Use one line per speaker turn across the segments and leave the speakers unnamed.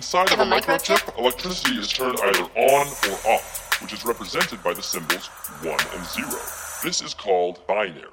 inside of a microchip, electricity is turned either on or off, which is represented by the symbols 1 and 0. This is called binary.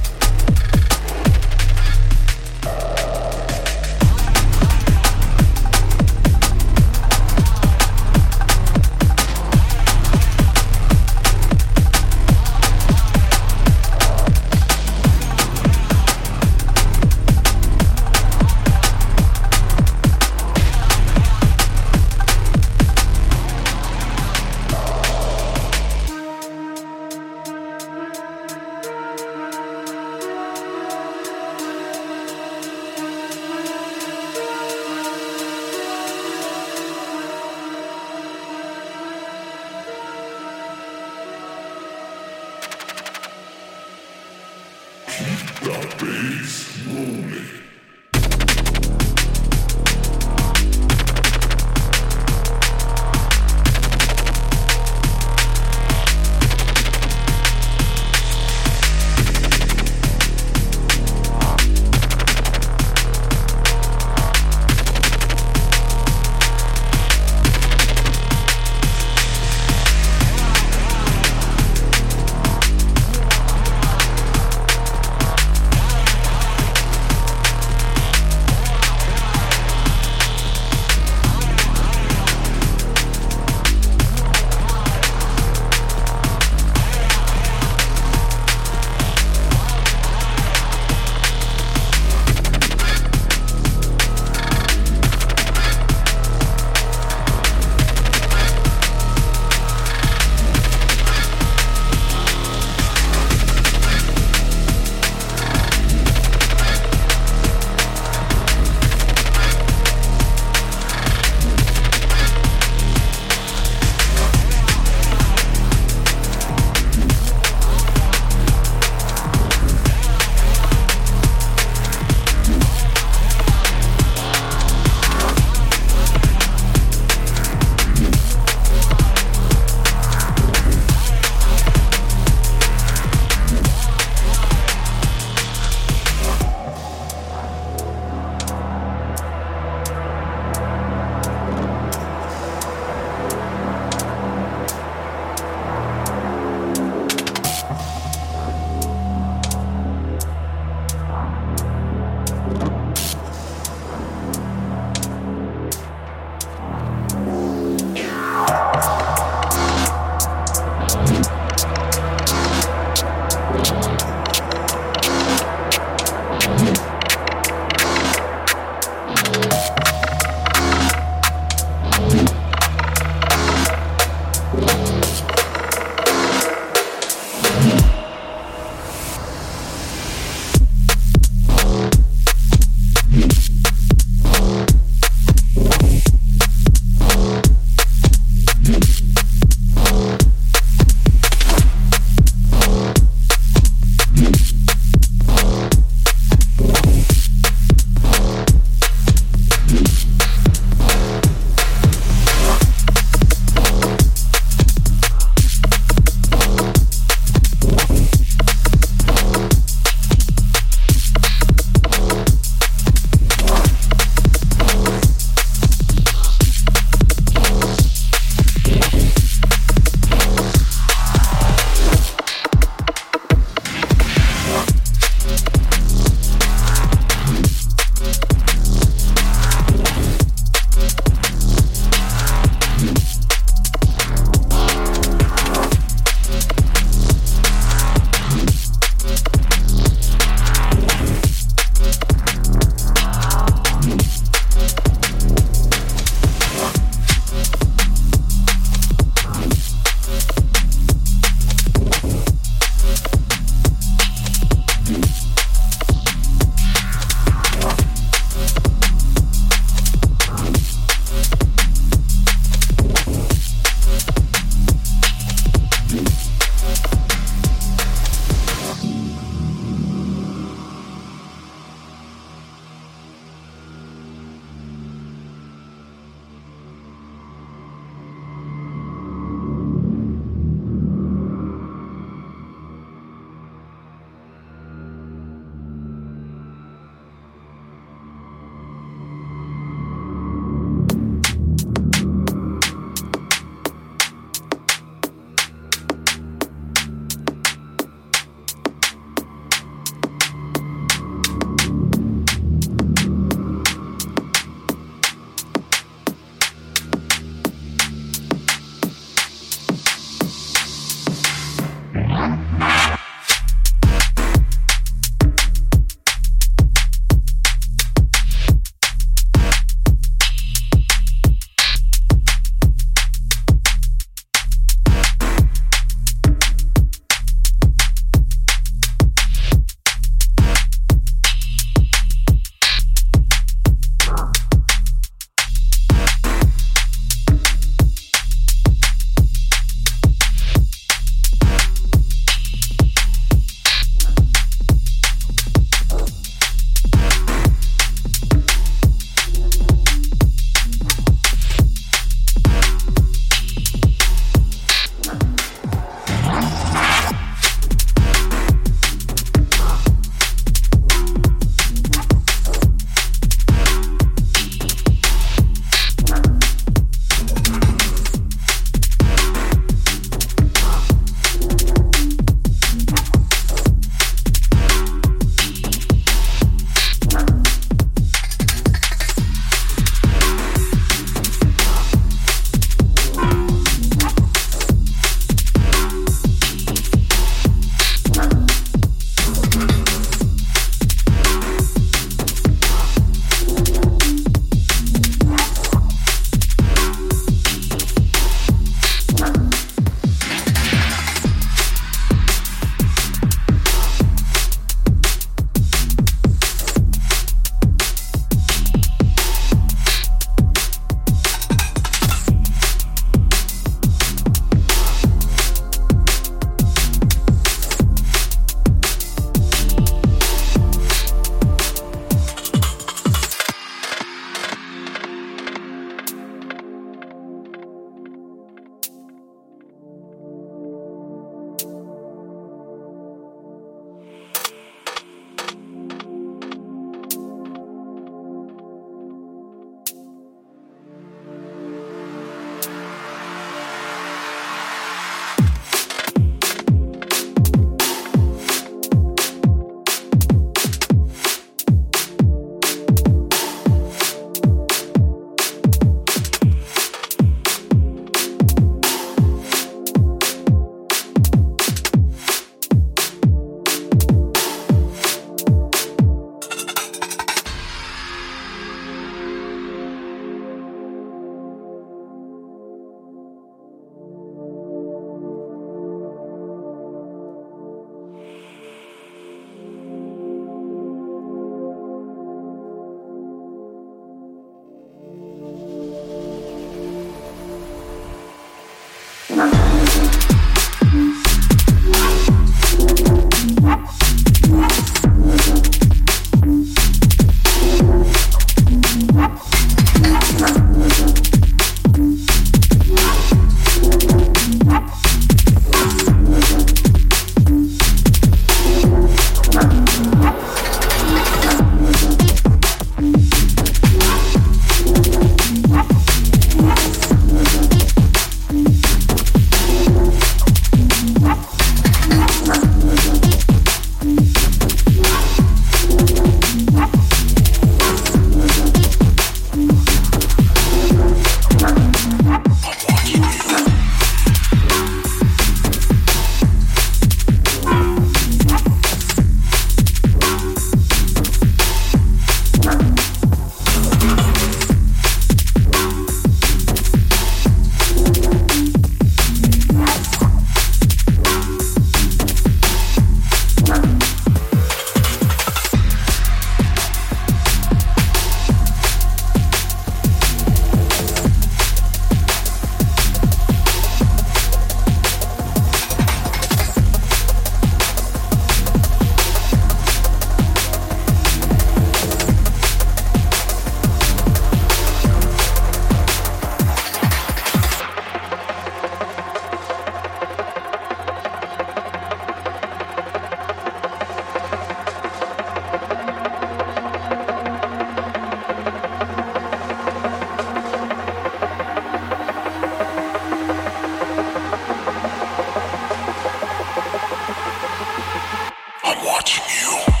I'm
watching you.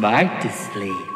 Smart to sleep.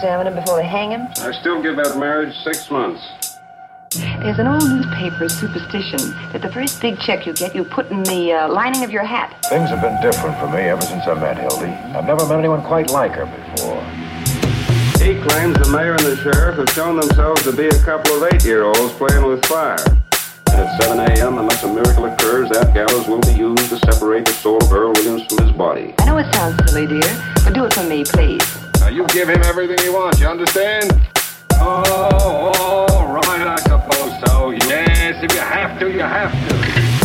Examine him before they hang him?
I still give that marriage six months.
There's an old newspaper superstition that the first big check you get, you put in the uh, lining of your hat.
Things have been different for me ever since I met Hildy. I've never met anyone quite like her before.
He claims the mayor and the sheriff have shown themselves to be a couple of eight-year-olds playing with fire. And at 7 a.m., unless a miracle occurs, that gallows will be used to separate the soul of Earl Williams from his body.
I know it sounds silly, dear, but do it for me, please.
You give him everything he wants, you understand? Oh, all right, I suppose so. Yes, if you have to, you have to.